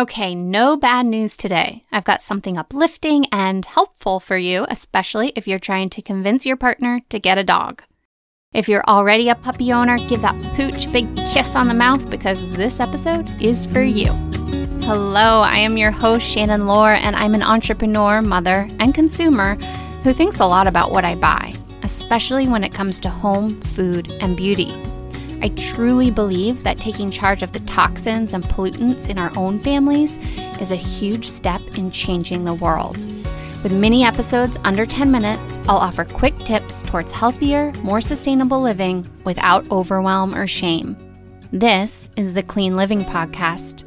Okay, no bad news today. I've got something uplifting and helpful for you, especially if you're trying to convince your partner to get a dog. If you're already a puppy owner, give that pooch a big kiss on the mouth because this episode is for you. Hello, I am your host, Shannon Lohr, and I'm an entrepreneur, mother, and consumer who thinks a lot about what I buy, especially when it comes to home, food, and beauty. I truly believe that taking charge of the toxins and pollutants in our own families is a huge step in changing the world. With mini episodes under 10 minutes, I'll offer quick tips towards healthier, more sustainable living without overwhelm or shame. This is the Clean Living Podcast.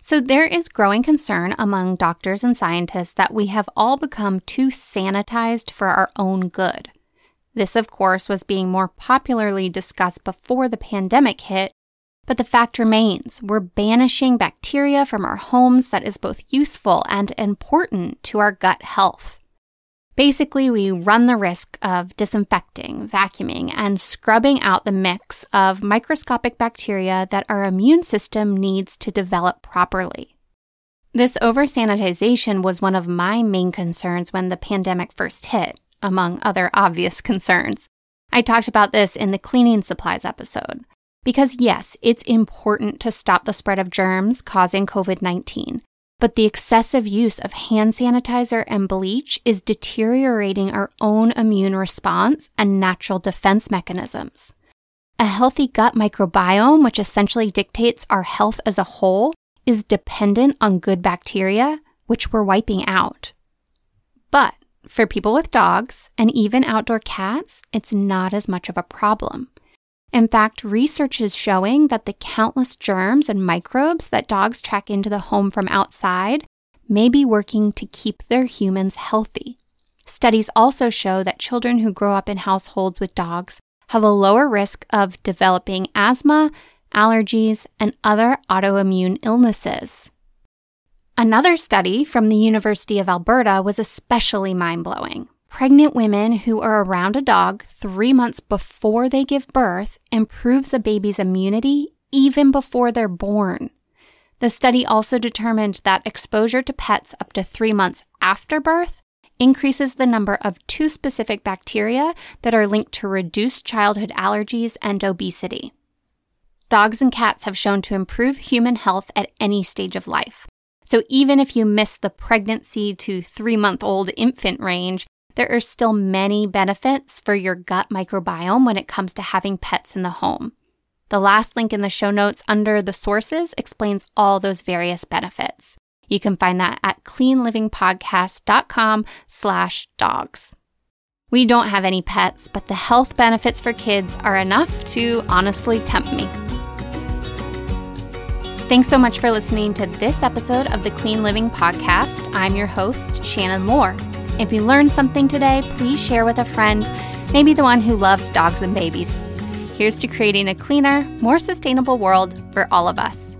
So, there is growing concern among doctors and scientists that we have all become too sanitized for our own good. This, of course, was being more popularly discussed before the pandemic hit, but the fact remains we're banishing bacteria from our homes that is both useful and important to our gut health. Basically, we run the risk of disinfecting, vacuuming, and scrubbing out the mix of microscopic bacteria that our immune system needs to develop properly. This over sanitization was one of my main concerns when the pandemic first hit among other obvious concerns. I talked about this in the cleaning supplies episode. Because, yes, it's important to stop the spread of germs causing COVID 19, but the excessive use of hand sanitizer and bleach is deteriorating our own immune response and natural defense mechanisms. A healthy gut microbiome, which essentially dictates our health as a whole, is dependent on good bacteria, which we're wiping out. But for people with dogs and even outdoor cats, it's not as much of a problem. In fact, research is showing that the countless germs and microbes that dogs track into the home from outside may be working to keep their humans healthy. Studies also show that children who grow up in households with dogs have a lower risk of developing asthma, allergies, and other autoimmune illnesses. Another study from the University of Alberta was especially mind blowing. Pregnant women who are around a dog three months before they give birth improves a baby's immunity even before they're born. The study also determined that exposure to pets up to three months after birth increases the number of two specific bacteria that are linked to reduced childhood allergies and obesity. Dogs and cats have shown to improve human health at any stage of life. So even if you miss the pregnancy to three month old infant range, there are still many benefits for your gut microbiome when it comes to having pets in the home. The last link in the show notes under the sources explains all those various benefits. You can find that at cleanlivingpodcast.com slash dogs. We don't have any pets, but the health benefits for kids are enough to honestly tempt me. Thanks so much for listening to this episode of the Clean Living Podcast. I'm your host, Shannon Moore. If you learned something today, please share with a friend, maybe the one who loves dogs and babies. Here's to creating a cleaner, more sustainable world for all of us.